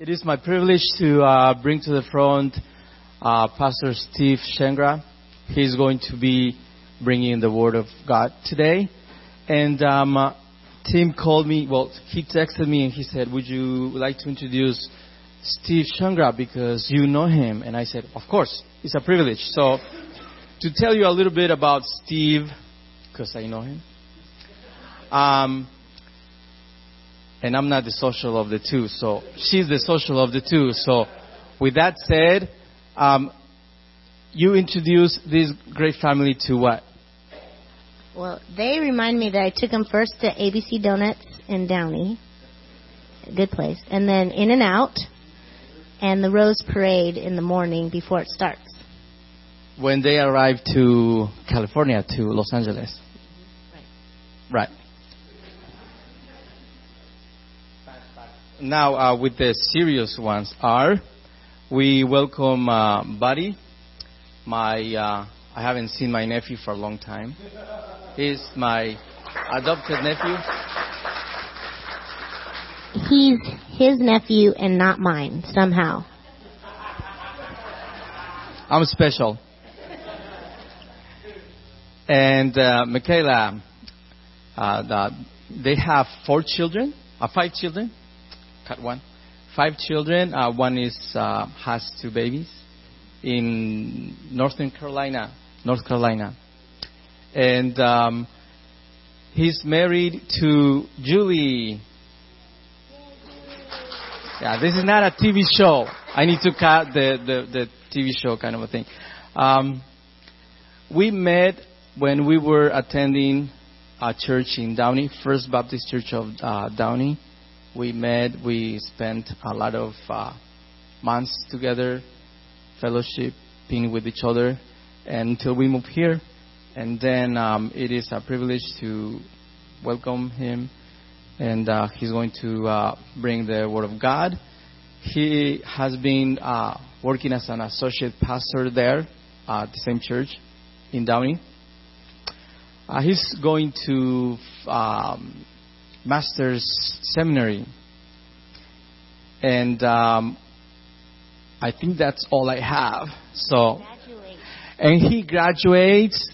It is my privilege to uh, bring to the front uh, Pastor Steve Shengra. He's going to be bringing the Word of God today. And um, uh, Tim called me, well, he texted me and he said, Would you like to introduce Steve Shengra because you know him? And I said, Of course, it's a privilege. So, to tell you a little bit about Steve, because I know him. Um, and I'm not the social of the two, so she's the social of the two. So, with that said, um, you introduce this great family to what? Well, they remind me that I took them first to ABC Donuts in Downey, a good place, and then In and Out, and the Rose Parade in the morning before it starts. When they arrived to California, to Los Angeles. Right. Right. Now, uh, with the serious ones are, we welcome uh, Buddy. My, uh, I haven't seen my nephew for a long time. He's my adopted nephew. He's his nephew and not mine, somehow. I'm special. And uh, Michaela, uh, the, they have four children, uh, five children. Cut one. Five children. Uh, one is uh, has two babies in Northern Carolina, North Carolina, and um, he's married to Julie. Yeah, this is not a TV show. I need to cut the, the, the TV show kind of a thing. Um, we met when we were attending a church in Downey, First Baptist Church of uh, Downey. We met, we spent a lot of uh, months together, fellowshipping with each other, until we moved here. And then um, it is a privilege to welcome him, and uh, he's going to uh, bring the Word of God. He has been uh, working as an associate pastor there at the same church in Downey. Uh, he's going to um, master's seminary, and um, I think that's all I have. So, and he graduates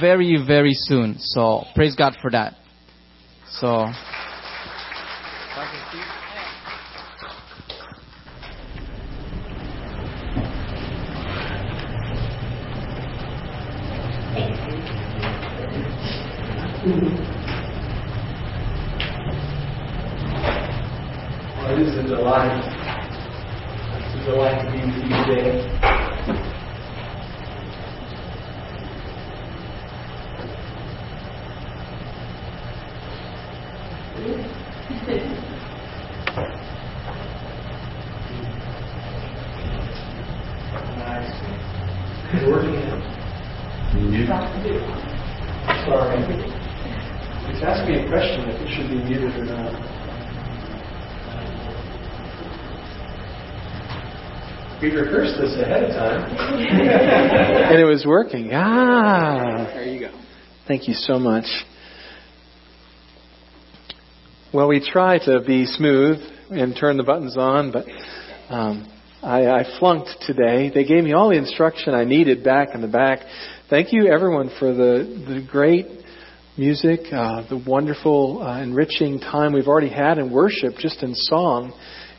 very, very soon. So praise God for that. So. Is a delight. It's a delight to be with you today. Nice. It's working out. Sorry. It's asked me a question if it should be muted or not. We rehearsed this ahead of time. and it was working. Ah. There you go. Thank you so much. Well, we try to be smooth and turn the buttons on, but um, I, I flunked today. They gave me all the instruction I needed back in the back. Thank you, everyone, for the, the great music, uh, the wonderful, uh, enriching time we've already had in worship, just in song,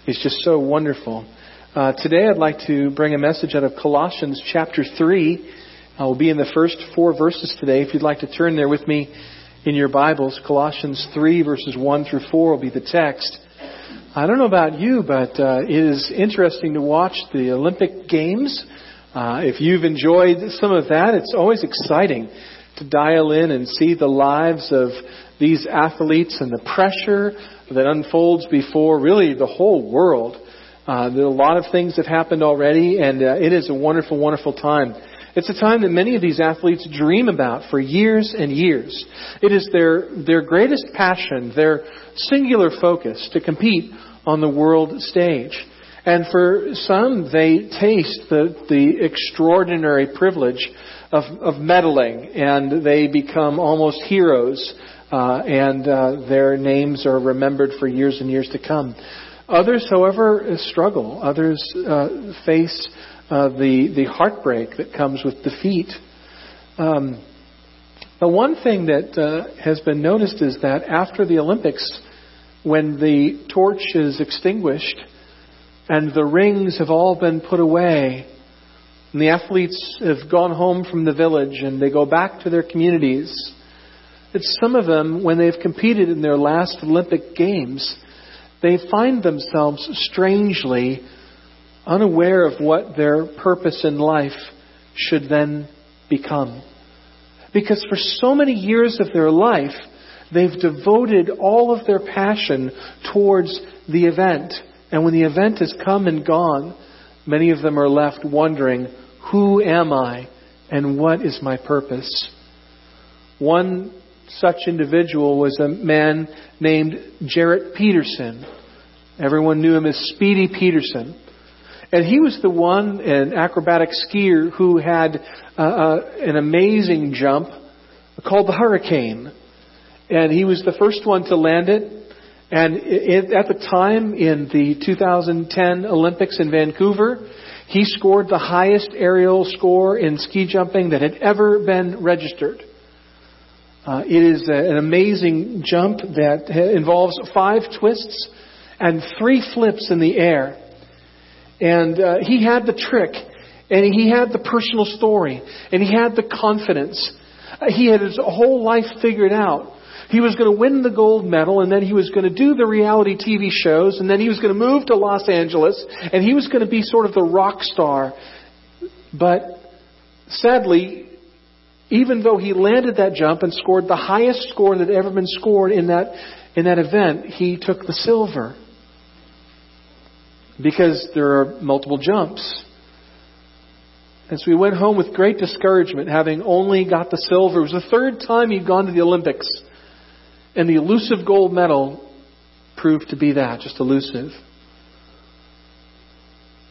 is just so wonderful. Uh, today, I'd like to bring a message out of Colossians chapter 3. I will be in the first four verses today. If you'd like to turn there with me in your Bibles, Colossians 3, verses 1 through 4 will be the text. I don't know about you, but uh, it is interesting to watch the Olympic Games. Uh, if you've enjoyed some of that, it's always exciting to dial in and see the lives of these athletes and the pressure that unfolds before really the whole world. Uh, there are a lot of things that happened already, and uh, it is a wonderful, wonderful time. It's a time that many of these athletes dream about for years and years. It is their, their greatest passion, their singular focus to compete on the world stage. And for some, they taste the, the extraordinary privilege of, of medaling, and they become almost heroes, uh, and uh, their names are remembered for years and years to come. Others, however, struggle. Others uh, face uh, the the heartbreak that comes with defeat. Um, the one thing that uh, has been noticed is that after the Olympics, when the torch is extinguished and the rings have all been put away, and the athletes have gone home from the village and they go back to their communities, that some of them, when they've competed in their last Olympic Games, they find themselves strangely unaware of what their purpose in life should then become. Because for so many years of their life, they've devoted all of their passion towards the event. And when the event has come and gone, many of them are left wondering, who am I and what is my purpose? One such individual was a man named Jeret Peterson. Everyone knew him as Speedy Peterson. And he was the one, an acrobatic skier, who had uh, uh, an amazing jump called the Hurricane. And he was the first one to land it. And it, at the time in the 2010 Olympics in Vancouver, he scored the highest aerial score in ski jumping that had ever been registered. Uh, it is a, an amazing jump that involves five twists and three flips in the air. And uh, he had the trick, and he had the personal story, and he had the confidence. Uh, he had his whole life figured out. He was going to win the gold medal, and then he was going to do the reality TV shows, and then he was going to move to Los Angeles, and he was going to be sort of the rock star. But sadly, even though he landed that jump and scored the highest score that ever been scored in that, in that event, he took the silver. Because there are multiple jumps. And so he went home with great discouragement, having only got the silver. It was the third time he'd gone to the Olympics. And the elusive gold medal proved to be that, just elusive.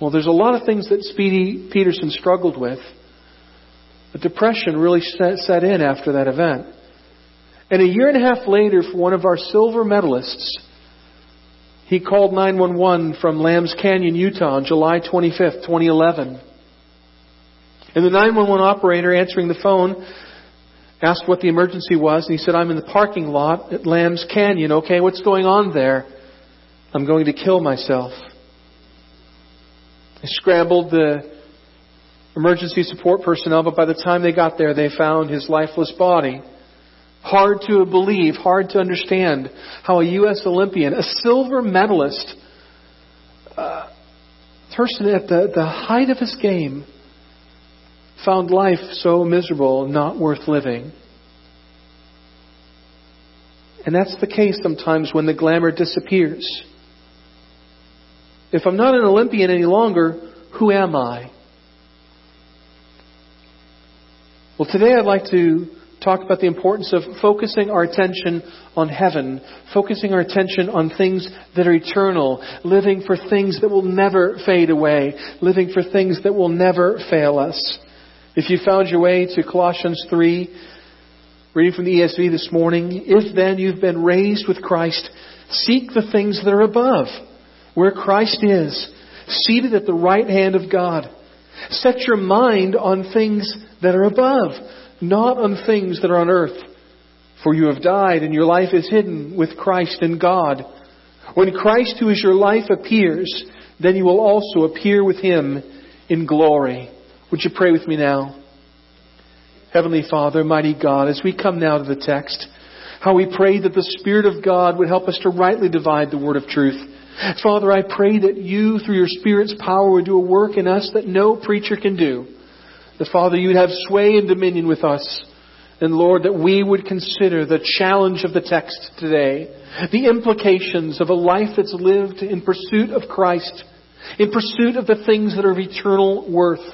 Well, there's a lot of things that Speedy Peterson struggled with. But depression really set, set in after that event. And a year and a half later, for one of our silver medalists, he called 911 from Lambs Canyon, Utah on July 25th, 2011. And the 911 operator answering the phone asked what the emergency was, and he said, I'm in the parking lot at Lambs Canyon. Okay, what's going on there? I'm going to kill myself. They scrambled the emergency support personnel, but by the time they got there, they found his lifeless body. Hard to believe, hard to understand how a U.S. Olympian, a silver medalist, uh, person at the, the height of his game, found life so miserable, not worth living. And that's the case sometimes when the glamour disappears. If I'm not an Olympian any longer, who am I? Well, today I'd like to talk about the importance of focusing our attention on heaven, focusing our attention on things that are eternal, living for things that will never fade away, living for things that will never fail us. If you found your way to Colossians 3, reading from the ESV this morning, if then you've been raised with Christ, seek the things that are above, where Christ is, seated at the right hand of God. Set your mind on things that are above, not on things that are on earth. For you have died, and your life is hidden with Christ in God. When Christ, who is your life, appears, then you will also appear with him in glory. Would you pray with me now? Heavenly Father, mighty God, as we come now to the text, how we pray that the Spirit of God would help us to rightly divide the word of truth. Father, I pray that you, through your Spirit's power, would do a work in us that no preacher can do. That, Father, you would have sway and dominion with us. And Lord, that we would consider the challenge of the text today, the implications of a life that's lived in pursuit of Christ, in pursuit of the things that are of eternal worth.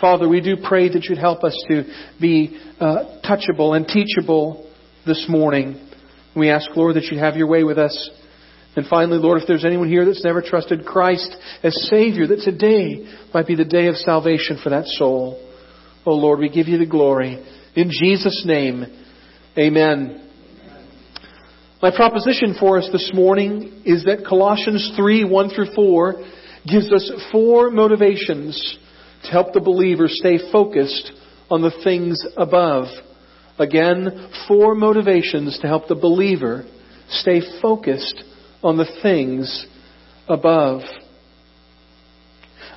Father, we do pray that you'd help us to be uh, touchable and teachable this morning. We ask, Lord, that you'd have your way with us. And finally, Lord, if there's anyone here that's never trusted Christ as Savior, that today might be the day of salvation for that soul. Oh, Lord, we give you the glory. In Jesus' name, amen. My proposition for us this morning is that Colossians 3, 1 through 4 gives us four motivations to help the believer stay focused on the things above. Again, four motivations to help the believer stay focused on the things above.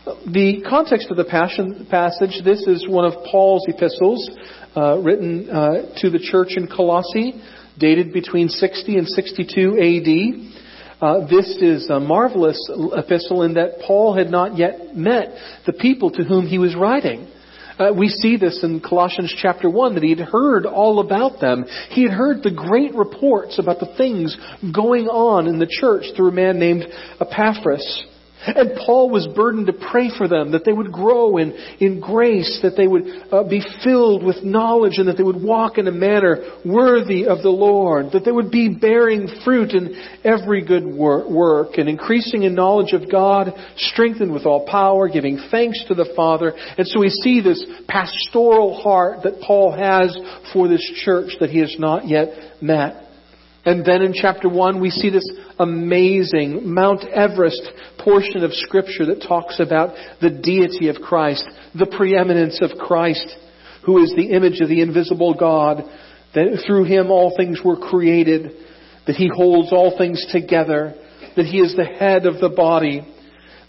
The context of the passion, passage, this is one of Paul's epistles uh, written uh, to the church in Colossae dated between 60 and 62 AD. Uh, this is a marvelous epistle in that Paul had not yet met the people to whom he was writing. Uh, we see this in Colossians chapter 1 that he had heard all about them. He had heard the great reports about the things going on in the church through a man named Epaphras. And Paul was burdened to pray for them, that they would grow in, in grace, that they would uh, be filled with knowledge, and that they would walk in a manner worthy of the Lord, that they would be bearing fruit in every good wor- work, and increasing in knowledge of God, strengthened with all power, giving thanks to the Father. And so we see this pastoral heart that Paul has for this church that he has not yet met. And then in chapter 1, we see this amazing Mount Everest portion of Scripture that talks about the deity of Christ, the preeminence of Christ, who is the image of the invisible God, that through Him all things were created, that He holds all things together, that He is the head of the body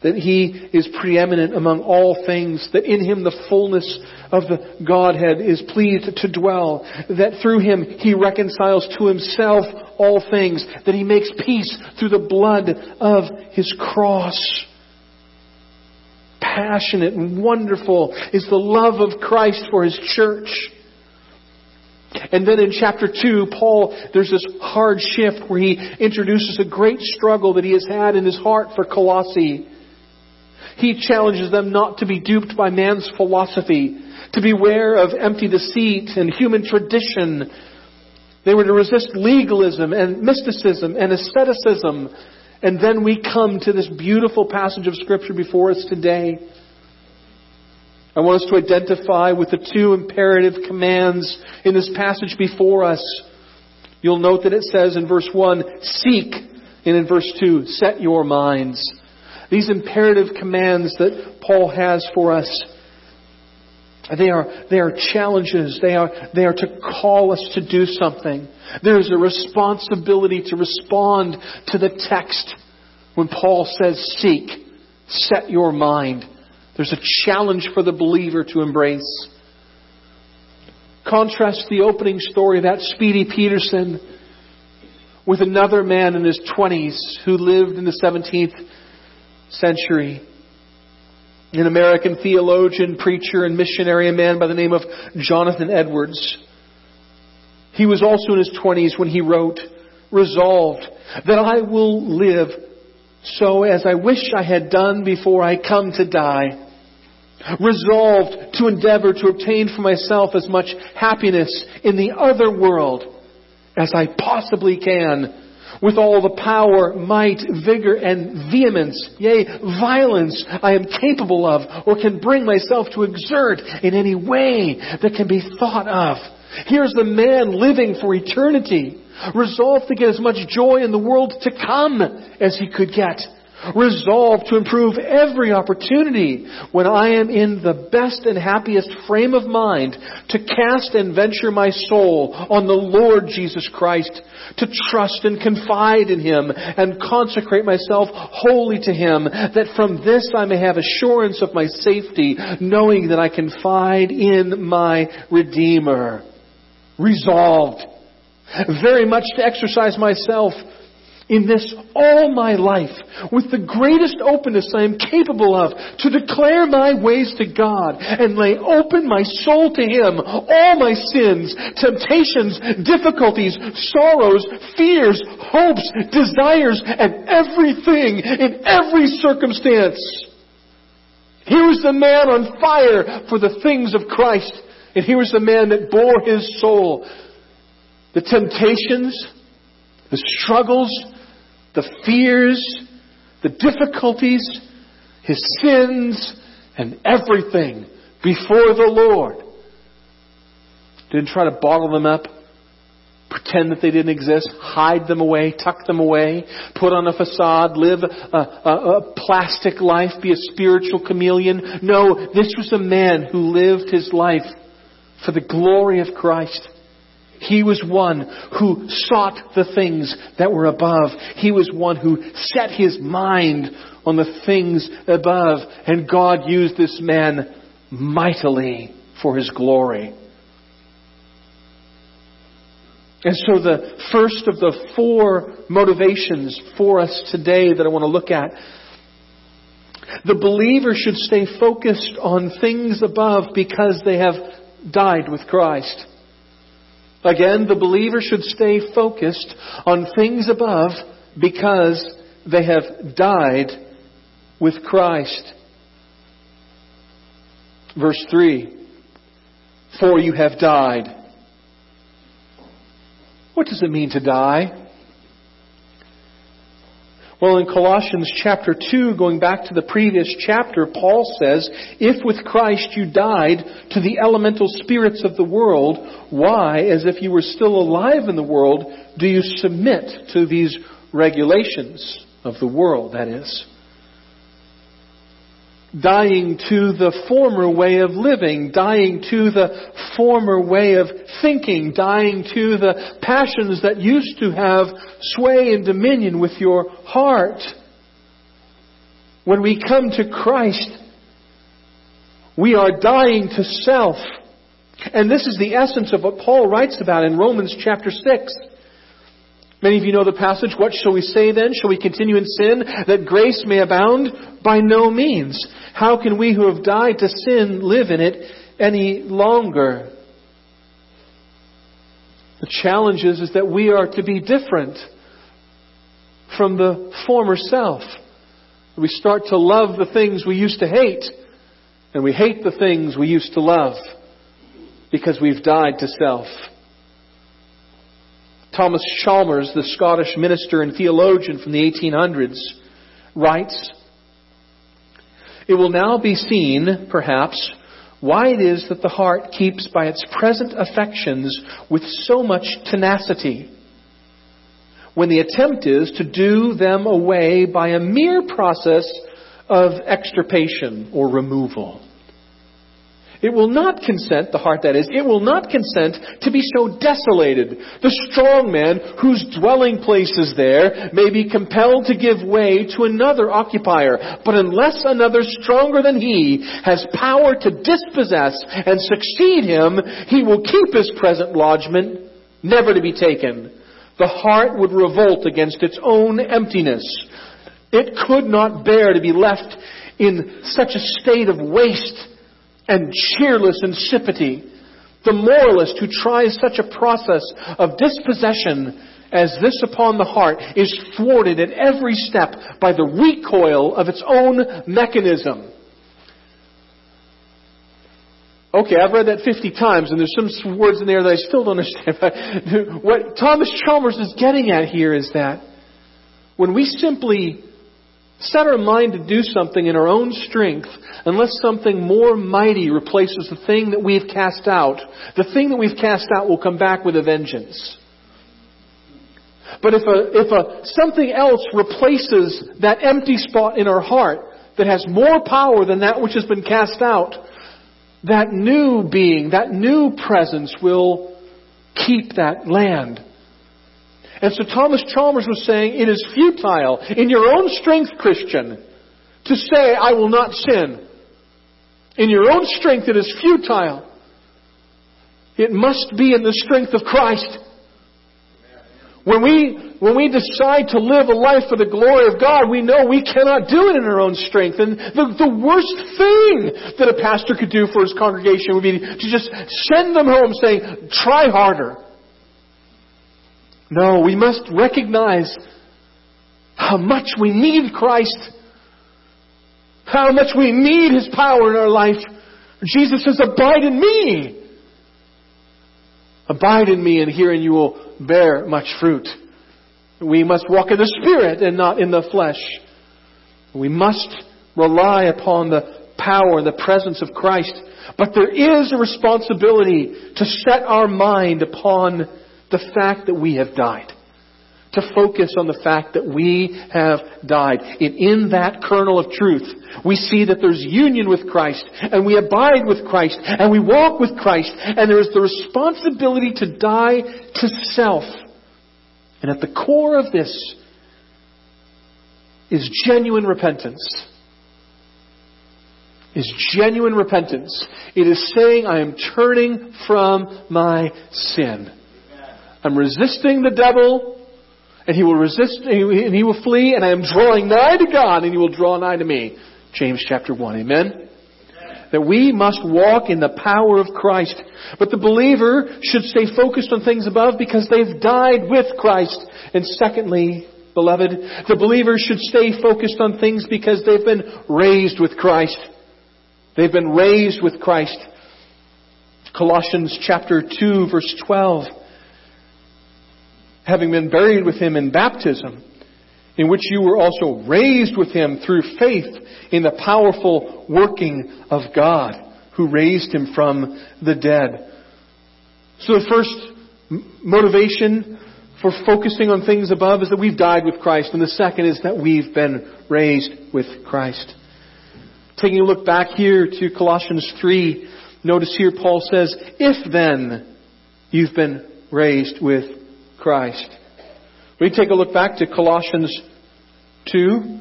that He is preeminent among all things, that in Him the fullness of the Godhead is pleased to dwell, that through Him He reconciles to Himself all things, that He makes peace through the blood of His cross. Passionate and wonderful is the love of Christ for His church. And then in chapter 2, Paul, there's this hard shift where he introduces a great struggle that he has had in his heart for Colossae. He challenges them not to be duped by man's philosophy, to beware of empty deceit and human tradition. They were to resist legalism and mysticism and asceticism. And then we come to this beautiful passage of Scripture before us today. I want us to identify with the two imperative commands in this passage before us. You'll note that it says in verse 1, seek, and in verse 2, set your minds. These imperative commands that Paul has for us, they are, they are challenges. They are, they are to call us to do something. There's a responsibility to respond to the text when Paul says, seek, set your mind. There's a challenge for the believer to embrace. Contrast the opening story of that Speedy Peterson with another man in his 20s who lived in the 17th century. An American theologian, preacher, and missionary, a man by the name of Jonathan Edwards. He was also in his 20s when he wrote, Resolved that I will live so as I wish I had done before I come to die. Resolved to endeavor to obtain for myself as much happiness in the other world as I possibly can with all the power, might, vigor, and vehemence, yea, violence I am capable of or can bring myself to exert in any way that can be thought of. Here's the man living for eternity, resolved to get as much joy in the world to come as he could get resolved to improve every opportunity when I am in the best and happiest frame of mind to cast and venture my soul on the Lord Jesus Christ, to trust and confide in Him and consecrate myself wholly to Him, that from this I may have assurance of my safety, knowing that I confide in my Redeemer. Resolved very much to exercise myself in this all my life with the greatest openness I am capable of to declare my ways to God and lay open my soul to Him, all my sins, temptations, difficulties, sorrows, fears, hopes, desires, and everything in every circumstance. Here was the man on fire for the things of Christ, and here was the man that bore his soul. The temptations, the struggles, the fears, the difficulties, his sins, and everything before the Lord. Didn't try to bottle them up, pretend that they didn't exist, hide them away, tuck them away, put on a facade, live a, a, a, plastic life, be a spiritual chameleon. No, this was a man who lived his life for the glory of Christ. He was one who sought the things that were above. He was one who set his mind on the things above. And God used this man mightily for his glory. And so the first of the four motivations for us today that I want to look at the believer should stay focused on things above because they have died with Christ. Again, the believer should stay focused on things above because they have died with Christ. Verse 3 For you have died. What does it mean to die? Well, in Colossians chapter 2, going back to the previous chapter, Paul says, If with Christ you died to the elemental spirits of the world, why, as if you were still alive in the world, do you submit to these regulations of the world, that is? Dying to the former way of living, dying to the former way of thinking, dying to the passions that used to have sway and dominion with your heart. When we come to Christ, we are dying to self. And this is the essence of what Paul writes about in Romans chapter 6. Many of you know the passage. What shall we say then? Shall we continue in sin that grace may abound? By no means. How can we who have died to sin live in it any longer? The challenge is, is that we are to be different from the former self. We start to love the things we used to hate, and we hate the things we used to love because we've died to self. Thomas Chalmers, the Scottish minister and theologian from the 1800s, writes, It will now be seen, perhaps, why it is that the heart keeps by its present affections with so much tenacity, when the attempt is to do them away by a mere process of extirpation or removal. It will not consent, the heart that is, it will not consent to be so desolated. The strong man whose dwelling place is there may be compelled to give way to another occupier. But unless another stronger than he has power to dispossess and succeed him, he will keep his present lodgment, never to be taken. The heart would revolt against its own emptiness. It could not bear to be left in such a state of waste and cheerless insipidity. The moralist who tries such a process of dispossession as this upon the heart is thwarted at every step by the recoil of its own mechanism. Okay, I've read that 50 times, and there's some words in there that I still don't understand. what Thomas Chalmers is getting at here is that when we simply set our mind to do something in our own strength, unless something more mighty replaces the thing that we've cast out, the thing that we've cast out will come back with a vengeance. But if a, if a, something else replaces that empty spot in our heart that has more power than that which has been cast out, that new being, that new presence will keep that land and so Thomas Chalmers was saying it is futile in your own strength, Christian, to say, I will not sin. In your own strength, it is futile. It must be in the strength of Christ. When we, when we decide to live a life for the glory of God, we know we cannot do it in our own strength. And the, the worst thing that a pastor could do for his congregation would be to just send them home saying, try harder. No, we must recognize how much we need Christ. How much we need His power in our life. Jesus says, abide in me. Abide in me and herein you will bear much fruit. We must walk in the Spirit and not in the flesh. We must rely upon the power and the presence of Christ. But there is a responsibility to set our mind upon the fact that we have died. To focus on the fact that we have died. And in that kernel of truth, we see that there's union with Christ, and we abide with Christ, and we walk with Christ, and there is the responsibility to die to self. And at the core of this is genuine repentance. Is genuine repentance. It is saying, I am turning from my sin. I'm resisting the devil, and he will resist, and he will flee, and I am drawing nigh to God, and he will draw nigh to me. James chapter 1. Amen? That we must walk in the power of Christ. But the believer should stay focused on things above because they've died with Christ. And secondly, beloved, the believer should stay focused on things because they've been raised with Christ. They've been raised with Christ. Colossians chapter 2 verse 12. Having been buried with him in baptism, in which you were also raised with him through faith in the powerful working of God who raised him from the dead. So the first motivation for focusing on things above is that we've died with Christ, and the second is that we've been raised with Christ. Taking a look back here to Colossians 3, notice here Paul says, If then you've been raised with Christ. We take a look back to Colossians 2,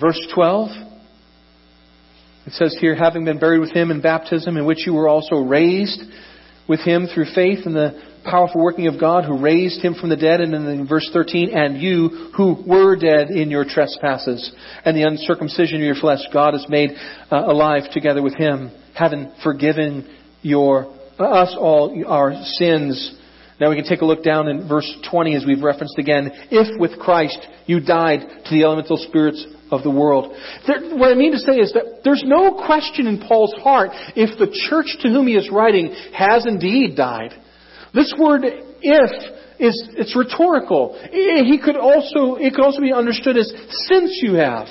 verse 12. It says here, having been buried with him in baptism, in which you were also raised with him through faith in the powerful working of God who raised him from the dead. And in verse 13, and you who were dead in your trespasses and the uncircumcision of your flesh, God has made uh, alive together with him, having forgiven your, uh, us all our sins now we can take a look down in verse 20 as we've referenced again. If with Christ you died to the elemental spirits of the world. There, what I mean to say is that there's no question in Paul's heart if the church to whom he is writing has indeed died. This word if is it's rhetorical. He could also it could also be understood as since you have.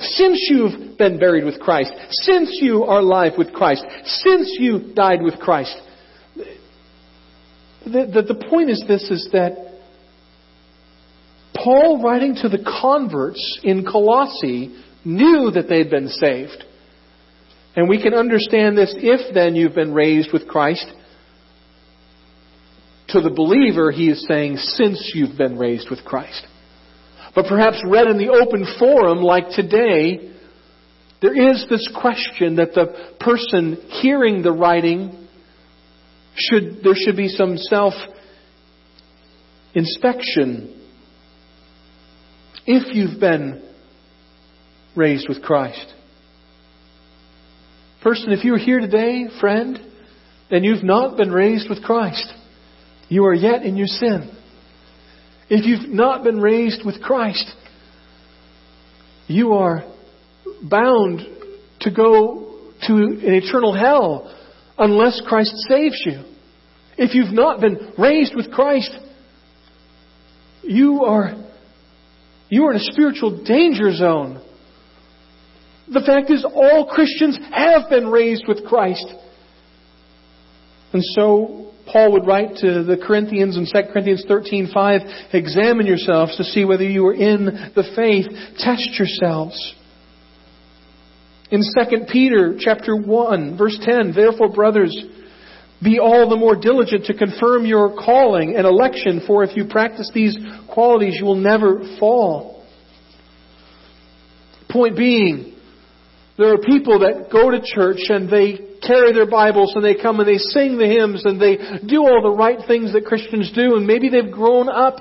Since you've been buried with Christ, since you are alive with Christ, since you died with Christ, the, the, point is this is that Paul, writing to the converts in Colossae, knew that they'd been saved. And we can understand this if then you've been raised with Christ. To the believer, he is saying, since you've been raised with Christ. But perhaps read in the open forum like today, there is this question that the person hearing the writing should, there should be some self inspection if you've been raised with Christ. Person, if you're here today, friend, and you've not been raised with Christ, you are yet in your sin. If you've not been raised with Christ, you are bound to go to an eternal hell unless Christ saves you. If you've not been raised with Christ, you are, you are in a spiritual danger zone. The fact is, all Christians have been raised with Christ. And so, Paul would write to the Corinthians in 2 Corinthians 13:5, examine yourselves to see whether you are in the faith. Test yourselves. In 2 Peter chapter 1, verse 10, therefore brothers, be all the more diligent to confirm your calling and election, for if you practice these qualities, you will never fall. Point being, there are people that go to church and they carry their Bibles and they come and they sing the hymns and they do all the right things that Christians do and maybe they've grown up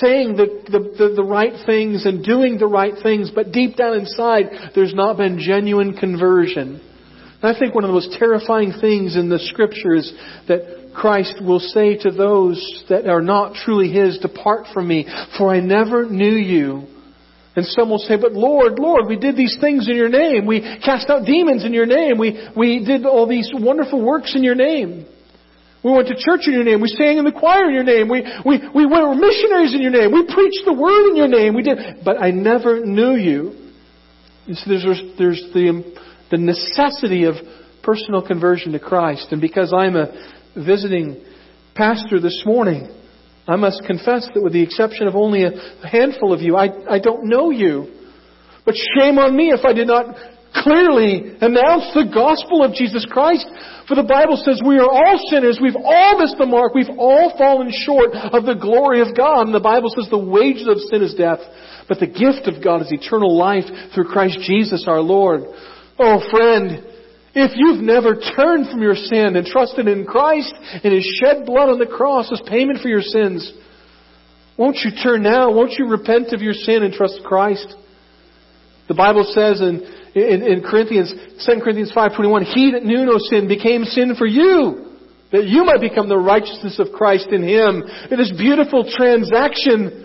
saying the, the, the, the right things and doing the right things, but deep down inside there's not been genuine conversion. And I think one of the most terrifying things in the scripture is that Christ will say to those that are not truly His, Depart from me, for I never knew you. And some will say, But Lord, Lord, we did these things in your name. We cast out demons in your name. We, we did all these wonderful works in your name. We went to church in your name. We sang in the choir in your name. We, we, we were missionaries in your name. We preached the word in your name. We did, but I never knew you. you see, there's, there's the, the necessity of personal conversion to Christ. And because I'm a visiting Pastor, this morning, I must confess that with the exception of only a handful of you, I, I don't know you. But shame on me if I did not clearly announce the gospel of Jesus Christ. For the Bible says we are all sinners. We've all missed the mark. We've all fallen short of the glory of God. And the Bible says the wages of sin is death. But the gift of God is eternal life through Christ Jesus our Lord. Oh friend, if you've never turned from your sin and trusted in Christ and His shed blood on the cross as payment for your sins, won't you turn now? Won't you repent of your sin and trust Christ? The Bible says in, in, in Corinthians, 2 Corinthians 5.21, He that knew no sin became sin for you, that you might become the righteousness of Christ in Him. In this beautiful transaction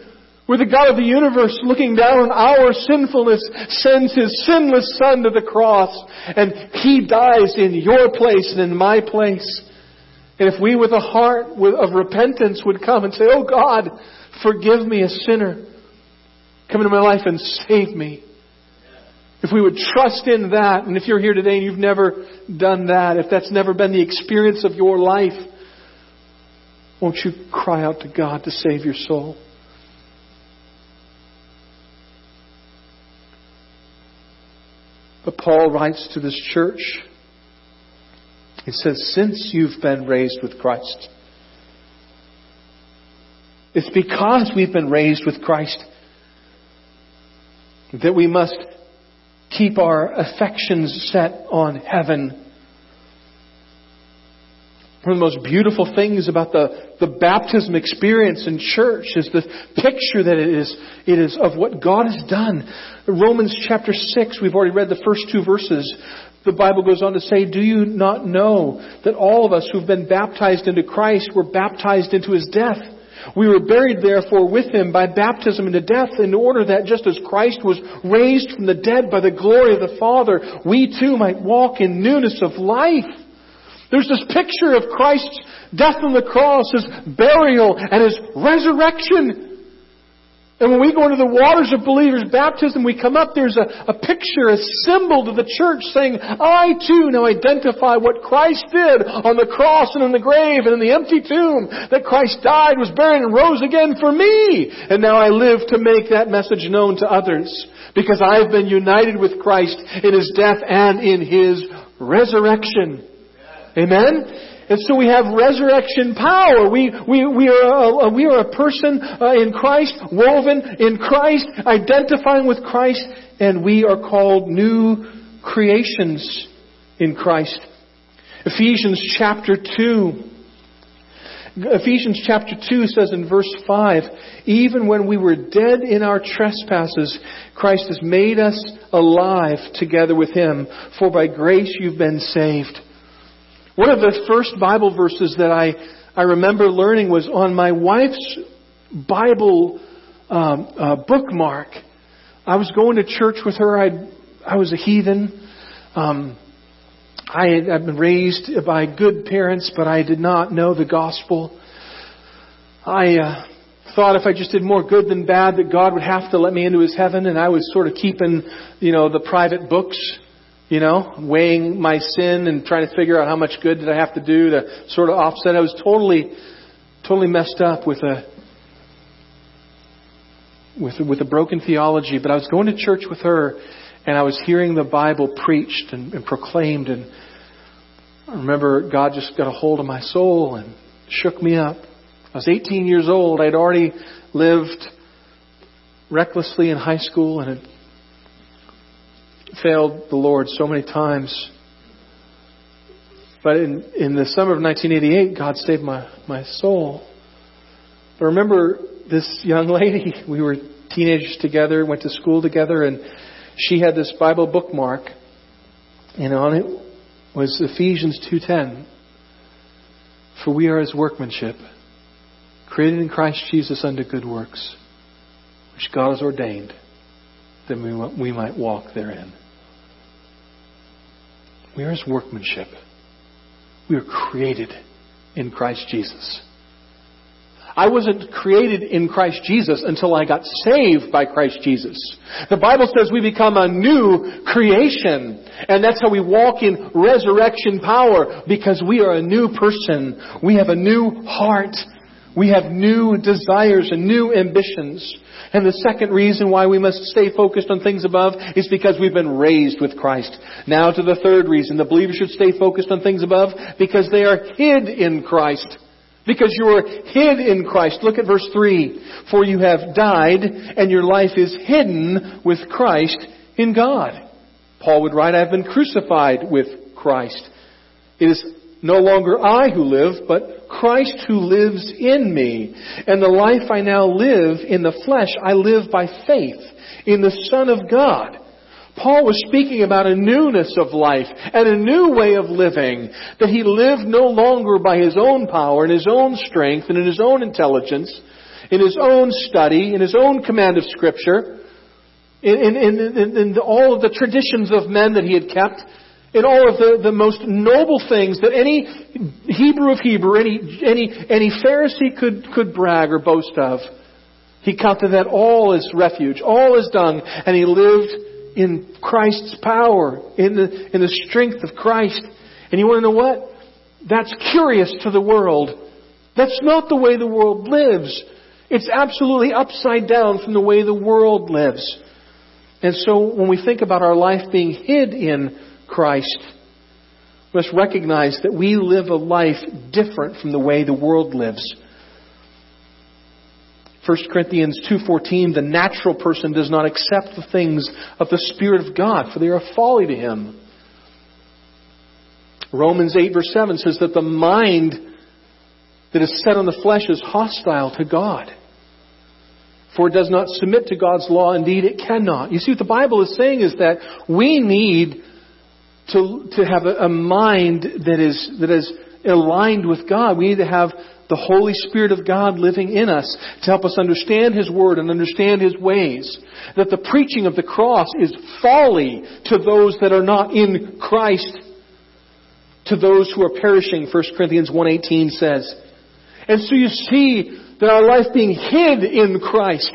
where the God of the universe, looking down on our sinfulness, sends His sinless Son to the cross, and He dies in your place and in my place. And if we with a heart of repentance would come and say, Oh God, forgive me a sinner. Come into my life and save me. If we would trust in that, and if you're here today and you've never done that, if that's never been the experience of your life, won't you cry out to God to save your soul? But Paul writes to this church, he says, Since you've been raised with Christ, it's because we've been raised with Christ that we must keep our affections set on heaven. One of the most beautiful things about the, the baptism experience in church is the picture that it is, it is of what God has done. Romans chapter 6, we've already read the first two verses. The Bible goes on to say, Do you not know that all of us who've been baptized into Christ were baptized into His death? We were buried therefore with him by baptism into death in order that just as Christ was raised from the dead by the glory of the Father, we too might walk in newness of life. There's this picture of Christ's death on the cross, His burial, and His resurrection. And when we go into the waters of believers' baptism, we come up, there's a, a picture, a symbol to the church saying, I too now identify what Christ did on the cross and in the grave and in the empty tomb, that Christ died, was buried, and rose again for me. And now I live to make that message known to others. Because I have been united with Christ in His death and in His resurrection. Amen? And so we have resurrection power. We, we, we, are, a, we are a person uh, in Christ, woven in Christ, identifying with Christ, and we are called new creations in Christ. Ephesians chapter 2. Ephesians chapter 2 says in verse 5, Even when we were dead in our trespasses, Christ has made us alive together with Him, for by grace you've been saved. One of the first Bible verses that I, I remember learning was on my wife's Bible um, uh, bookmark. I was going to church with her. I I was a heathen. Um, I had I'd been raised by good parents, but I did not know the gospel. I uh, thought if I just did more good than bad, that God would have to let me into His heaven, and I was sort of keeping, you know, the private books you know, weighing my sin and trying to figure out how much good did I have to do to sort of offset. I was totally, totally messed up with a, with, with a broken theology, but I was going to church with her and I was hearing the Bible preached and, and proclaimed and I remember God just got a hold of my soul and shook me up. I was 18 years old. I'd already lived recklessly in high school and had failed the Lord so many times. But in, in the summer of 1988, God saved my, my soul. But remember this young lady, we were teenagers together, went to school together, and she had this Bible bookmark, and on it was Ephesians 2.10. For we are his workmanship, created in Christ Jesus unto good works, which God has ordained that we, we might walk therein. We are His workmanship. We are created in Christ Jesus. I wasn't created in Christ Jesus until I got saved by Christ Jesus. The Bible says we become a new creation. And that's how we walk in resurrection power because we are a new person. We have a new heart. We have new desires and new ambitions. And the second reason why we must stay focused on things above is because we've been raised with Christ. Now to the third reason. The believer should stay focused on things above because they are hid in Christ. Because you are hid in Christ. Look at verse 3. For you have died and your life is hidden with Christ in God. Paul would write, I have been crucified with Christ. It is no longer I who live, but Christ who lives in me. And the life I now live in the flesh, I live by faith in the Son of God. Paul was speaking about a newness of life and a new way of living, that he lived no longer by his own power and his own strength and in his own intelligence, in his own study, in his own command of Scripture, in, in, in, in all of the traditions of men that he had kept, in all of the, the most noble things that any Hebrew of Hebrew, any, any, any Pharisee could, could brag or boast of. He counted that all as refuge, all as dung, and he lived in Christ's power, in the, in the strength of Christ. And you want to know what? That's curious to the world. That's not the way the world lives. It's absolutely upside down from the way the world lives. And so when we think about our life being hid in Christ, must recognize that we live a life different from the way the world lives. 1 Corinthians 2:14 the natural person does not accept the things of the spirit of God for they are folly to him. Romans 8 verse 7 says that the mind that is set on the flesh is hostile to God. For it does not submit to God's law, indeed it cannot. You see what the Bible is saying is that we need to, to have a, a mind that is, that is aligned with God. We need to have the Holy Spirit of God living in us to help us understand His Word and understand His ways. That the preaching of the cross is folly to those that are not in Christ, to those who are perishing, 1 Corinthians 1.18 says. And so you see that our life being hid in Christ,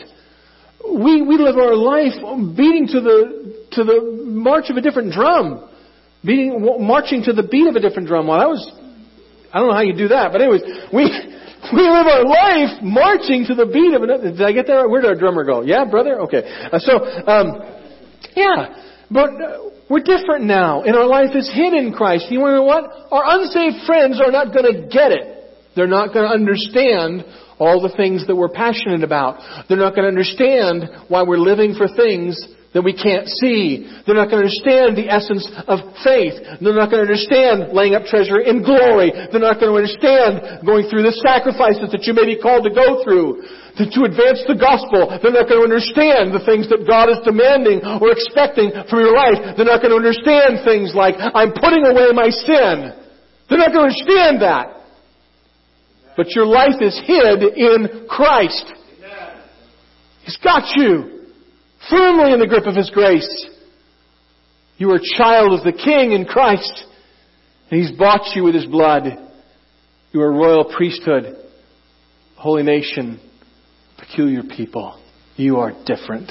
we, we live our life beating to the, to the march of a different drum beating, marching to the beat of a different drum. Well, that was, I don't know how you do that, but anyways, we, we live our life marching to the beat of another. Did I get that right? Where did our drummer go? Yeah, brother? Okay. Uh, so, um, yeah. But uh, we're different now, and our life is hid in Christ. You know what? Our unsaved friends are not going to get it. They're not going to understand all the things that we're passionate about. They're not going to understand why we're living for things that we can't see. They're not going to understand the essence of faith. They're not going to understand laying up treasure in glory. They're not going to understand going through the sacrifices that you may be called to go through to, to advance the gospel. They're not going to understand the things that God is demanding or expecting from your life. They're not going to understand things like, I'm putting away my sin. They're not going to understand that. But your life is hid in Christ. He's got you firmly in the grip of His grace. You are a child of the King in Christ, and He's bought you with His blood. You are a royal priesthood, holy nation, peculiar people. You are different,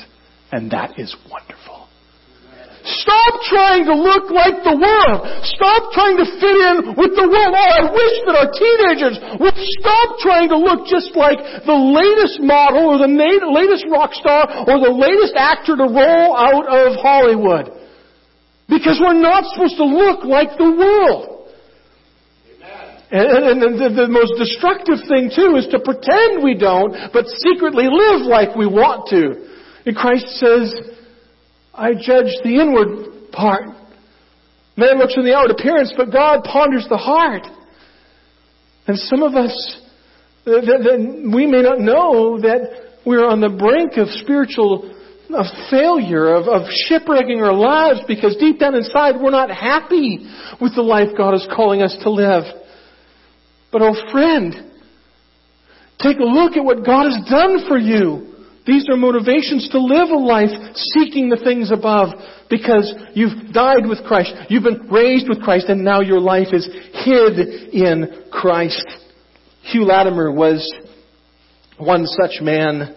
and that is wonderful. Stop trying to look like the world. Stop trying to fit in with the world. Oh, I wish that our teenagers would stop trying to look just like the latest model or the latest rock star or the latest actor to roll out of Hollywood. Because we're not supposed to look like the world. And, and, and the, the most destructive thing too is to pretend we don't, but secretly live like we want to. And Christ says, I judge the inward part. Man looks on the outward appearance, but God ponders the heart. And some of us, we may not know that we're on the brink of spiritual of failure, of, of shipwrecking our lives because deep down inside we're not happy with the life God is calling us to live. But oh friend, take a look at what God has done for you. These are motivations to live a life seeking the things above because you've died with Christ. You've been raised with Christ and now your life is hid in Christ. Hugh Latimer was One such man,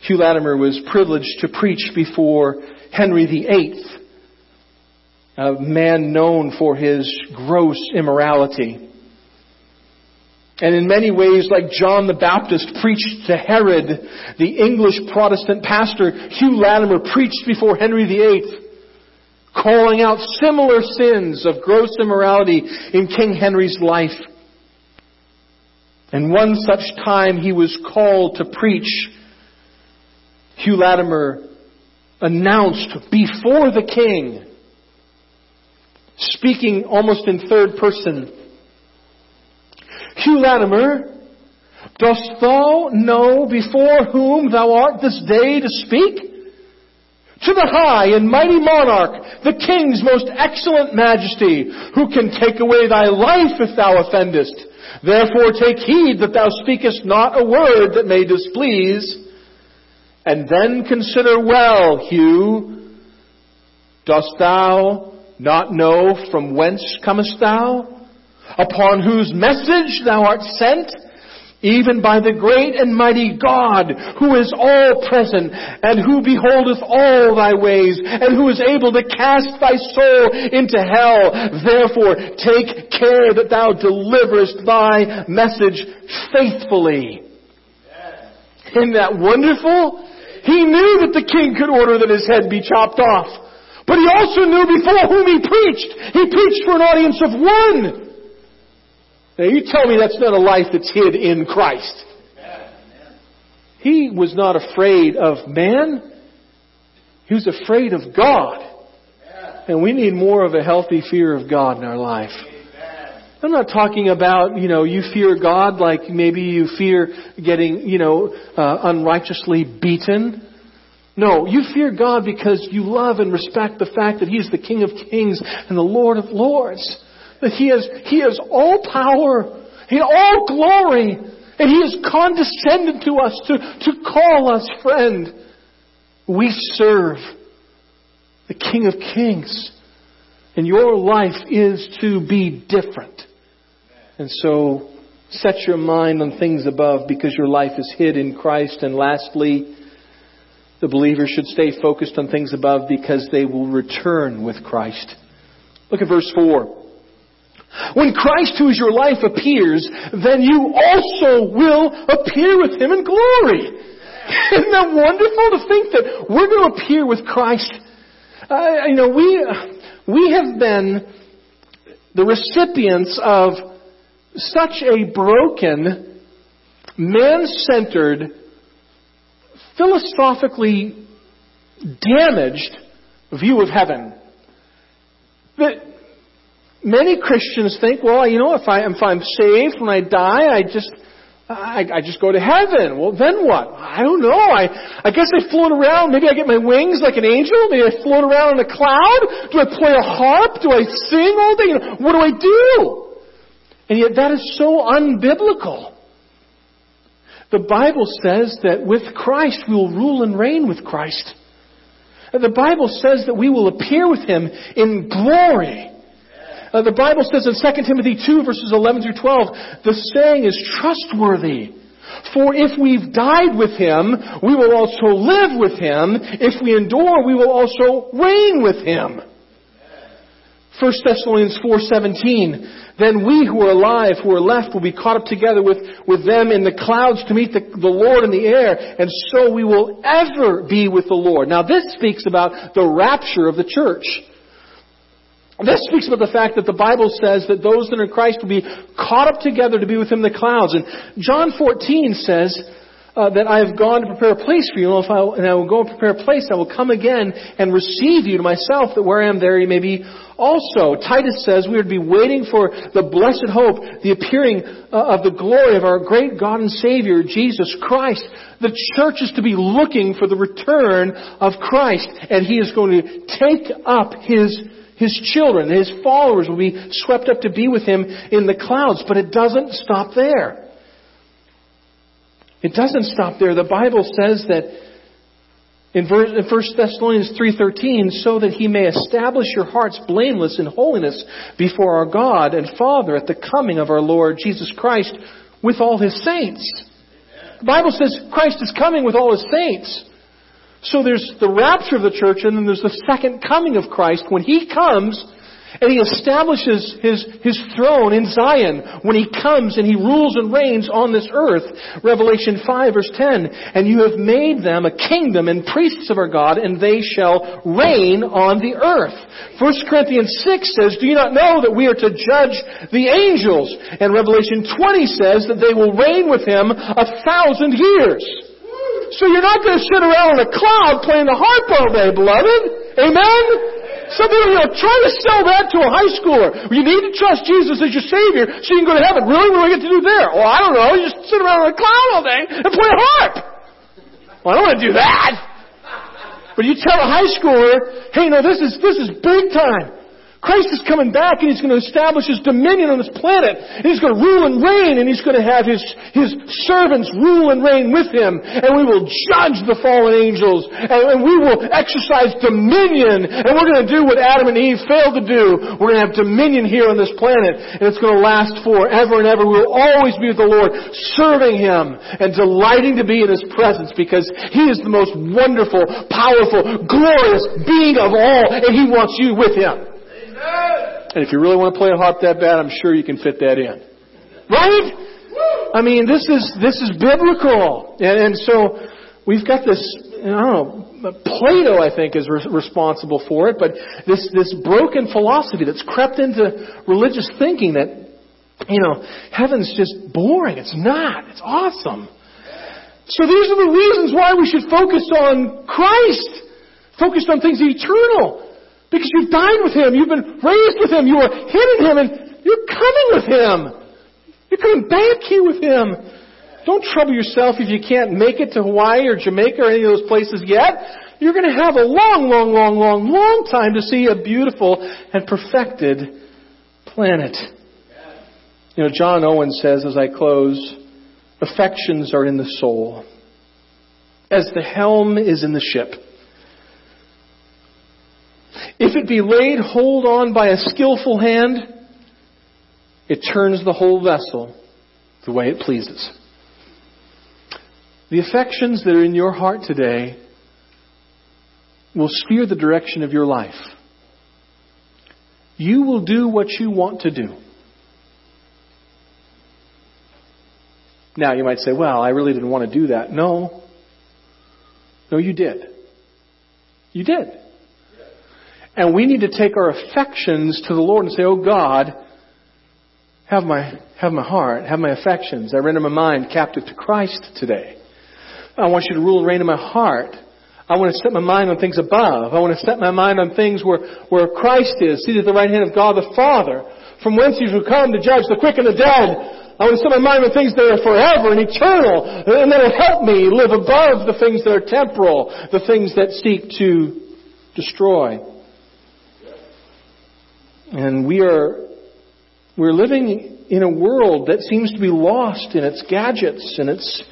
Hugh Latimer, was privileged to preach before Henry VIII, a man known for his gross immorality. And in many ways, like John the Baptist preached to Herod, the English Protestant pastor Hugh Latimer preached before Henry VIII, calling out similar sins of gross immorality in King Henry's life. And one such time he was called to preach, Hugh Latimer announced before the king, speaking almost in third person, Hugh Latimer, dost thou know before whom thou art this day to speak? To the high and mighty monarch, the king's most excellent majesty, who can take away thy life if thou offendest. Therefore take heed that thou speakest not a word that may displease. And then consider well, Hugh, dost thou not know from whence comest thou? Upon whose message thou art sent, even by the great and mighty God, who is all present, and who beholdeth all thy ways, and who is able to cast thy soul into hell. Therefore, take care that thou deliverest thy message faithfully. Isn't that wonderful? He knew that the king could order that his head be chopped off. But he also knew before whom he preached. He preached for an audience of one. Now you tell me that's not a life that's hid in Christ. He was not afraid of man. He was afraid of God. And we need more of a healthy fear of God in our life. I'm not talking about, you know, you fear God like maybe you fear getting, you know, uh, unrighteously beaten. No, you fear God because you love and respect the fact that He's the King of Kings and the Lord of Lords that He has, He has all power, He all glory, and He has condescended to us to, to call us friend. We serve the King of Kings. And your life is to be different. And so, set your mind on things above because your life is hid in Christ. And lastly, the believer should stay focused on things above because they will return with Christ. Look at verse 4. When Christ, who is your life, appears, then you also will appear with Him in glory. Isn't that wonderful to think that we're going to appear with Christ? You know, we, we have been the recipients of such a broken, man-centered, philosophically damaged view of heaven. That many Christians think, well, you know, if, I, if I'm saved when I die, I just, I, I just go to heaven. Well, then what? I don't know. I, I guess I float around. Maybe I get my wings like an angel. Maybe I float around in a cloud. Do I play a harp? Do I sing all day? What do I do? And yet that is so unbiblical. The Bible says that with Christ we will rule and reign with Christ. The Bible says that we will appear with Him in glory. Uh, the Bible says in 2 Timothy 2 verses 11 through 12, the saying is trustworthy. For if we've died with him, we will also live with him. If we endure, we will also reign with him. 1 Thessalonians 4:17 Then we who are alive who are left will be caught up together with, with them in the clouds to meet the, the Lord in the air and so we will ever be with the Lord. Now this speaks about the rapture of the church. This speaks about the fact that the Bible says that those that are in Christ will be caught up together to be with Him in the clouds. And John 14 says uh, that I have gone to prepare a place for you, and, I, and I will go and prepare a place. I will come again and receive you to myself, that where I am there you may be also. Titus says we are to be waiting for the blessed hope, the appearing uh, of the glory of our great God and Savior, Jesus Christ. The church is to be looking for the return of Christ, and He is going to take up His his children, his followers will be swept up to be with him in the clouds. But it doesn't stop there. It doesn't stop there. The Bible says that in 1 Thessalonians 3.13, so that he may establish your hearts blameless in holiness before our God and Father at the coming of our Lord Jesus Christ with all his saints. The Bible says Christ is coming with all his saints. So there's the rapture of the church and then there's the second coming of Christ. When he comes, and he establishes his, his throne in Zion when he comes and he rules and reigns on this earth. Revelation 5 verse 10. And you have made them a kingdom and priests of our God and they shall reign on the earth. 1 Corinthians 6 says, Do you not know that we are to judge the angels? And Revelation 20 says that they will reign with him a thousand years. So you're not going to sit around on a cloud playing the harp all day, beloved. Amen? Some people, you know, try to sell that to a high schooler. You need to trust Jesus as your Savior so you can go to heaven. Really? What do I get to do there? Well, I don't know. You just sit around on a cloud all day and play a harp. Well, I don't want to do that. But you tell a high schooler, hey, no, this is, this is big time. Christ is coming back and He's going to establish His dominion on this planet. And He's going to rule and reign and He's going to have His, His servants rule and reign with Him. And we will judge the fallen angels. And, and we will exercise dominion. And we're going to do what Adam and Eve failed to do. We're going to have dominion here on this planet. And it's going to last forever and ever. We'll always be with the Lord, serving Him and delighting to be in His presence because He is the most wonderful, powerful, glorious being of all. And He wants you with Him. And if you really want to play a harp that bad, I'm sure you can fit that in. Right? I mean, this is, this is biblical. And, and so, we've got this, I don't know, Plato, I think, is re- responsible for it, but this, this broken philosophy that's crept into religious thinking that, you know, heaven's just boring. It's not. It's awesome. So these are the reasons why we should focus on Christ. Focused on things eternal. Because you've dined with Him. You've been raised with Him. You are hid in Him and you're coming with Him. You're coming back here with Him. Don't trouble yourself if you can't make it to Hawaii or Jamaica or any of those places yet. You're going to have a long, long, long, long, long time to see a beautiful and perfected planet. You know, John Owen says as I close, affections are in the soul, as the helm is in the ship. If it be laid hold on by a skillful hand, it turns the whole vessel the way it pleases. The affections that are in your heart today will steer the direction of your life. You will do what you want to do. Now, you might say, well, I really didn't want to do that. No. No, you did. You did. And we need to take our affections to the Lord and say, Oh God, have my, have my heart, have my affections. I render my mind captive to Christ today. I want you to rule and reign in my heart. I want to set my mind on things above. I want to set my mind on things where, where Christ is, seated at the right hand of God the Father, from whence he will come to judge the quick and the dead. I want to set my mind on things that are forever and eternal, and that will help me live above the things that are temporal, the things that seek to destroy. And we are, we're living in a world that seems to be lost in its gadgets and its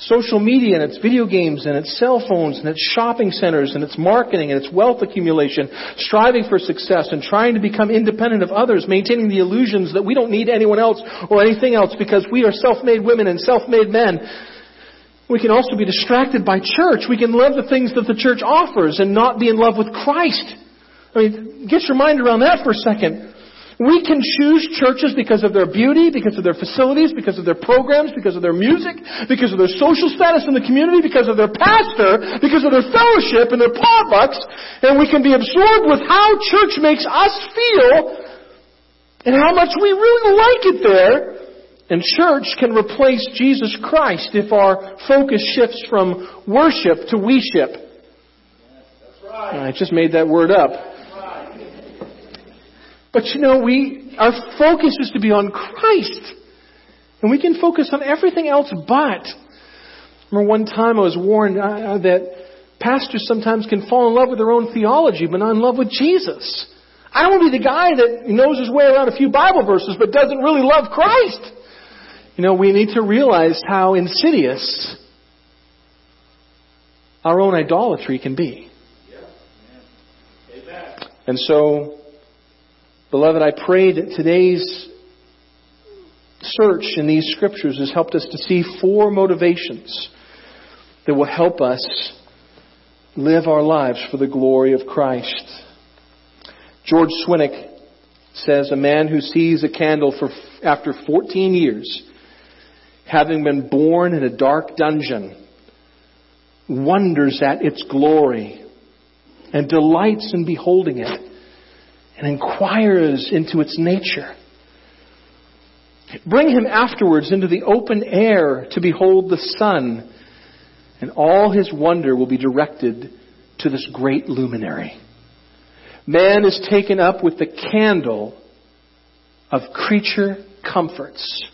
social media and its video games and its cell phones and its shopping centers and its marketing and its wealth accumulation, striving for success and trying to become independent of others, maintaining the illusions that we don't need anyone else or anything else because we are self-made women and self-made men. We can also be distracted by church. We can love the things that the church offers and not be in love with Christ. I mean, get your mind around that for a second. We can choose churches because of their beauty, because of their facilities, because of their programs, because of their music, because of their social status in the community, because of their pastor, because of their fellowship and their potlucks, and we can be absorbed with how church makes us feel and how much we really like it there. And church can replace Jesus Christ if our focus shifts from worship to we ship. I just made that word up. But you know, we, our focus is to be on Christ. And we can focus on everything else but. Remember one time I was warned uh, that pastors sometimes can fall in love with their own theology, but not in love with Jesus. I don't want to be the guy that knows his way around a few Bible verses, but doesn't really love Christ. You know, we need to realize how insidious our own idolatry can be. And so Beloved, I pray that today's search in these scriptures has helped us to see four motivations that will help us live our lives for the glory of Christ. George Swinnock says a man who sees a candle for after 14 years, having been born in a dark dungeon, wonders at its glory and delights in beholding it and inquires into its nature. Bring him afterwards into the open air to behold the sun, and all his wonder will be directed to this great luminary. Man is taken up with the candle of creature comforts.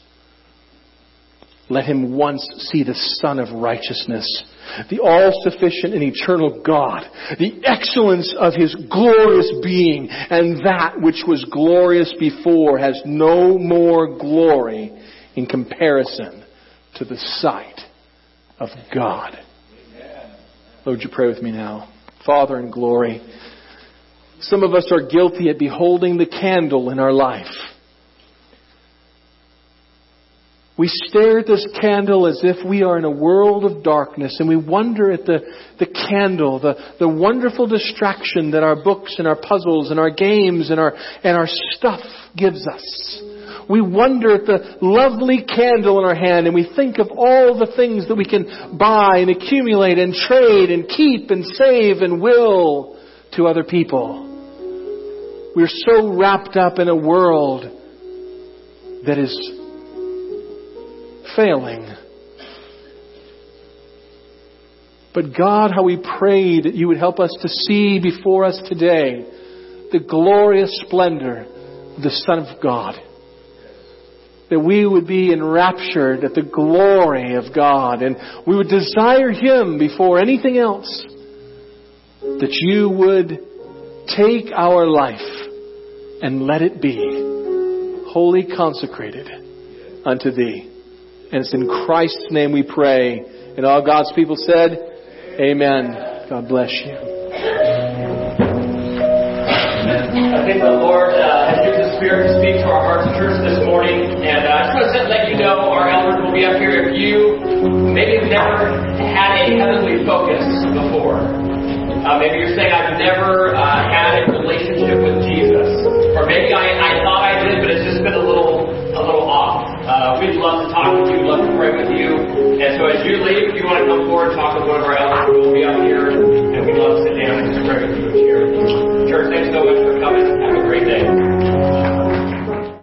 Let him once see the Sun of Righteousness, the all-sufficient and eternal God, the excellence of His glorious being, and that which was glorious before has no more glory in comparison to the sight of God. Lord, you pray with me now. Father in glory, some of us are guilty at beholding the candle in our life we stare at this candle as if we are in a world of darkness and we wonder at the, the candle, the, the wonderful distraction that our books and our puzzles and our games and our, and our stuff gives us. We wonder at the lovely candle in our hand and we think of all the things that we can buy and accumulate and trade and keep and save and will to other people. We're so wrapped up in a world that is failing. But God, how we pray that you would help us to see before us today the glorious splendor of the Son of God. That we would be enraptured at the glory of God and we would desire Him before anything else. That you would take our life and let it be wholly consecrated unto Thee. And it's in Christ's name we pray. And all God's people said, Amen. God bless you. I think the Lord uh, has given the Spirit to speak to our hearts and church this morning. And uh, I just want to let you know our elders will be up here if you maybe have never had a heavenly focus before. Uh, maybe you're saying, I've never uh, had a relationship with Jesus. Or maybe I I Uh, we'd love to talk with you, love to pray with you. And so as you leave, if you want to come forward and talk with one of our elders, we'll be up here, and we'd love to sit down and pray with you and share. Church, thanks so much for coming. Have a great day.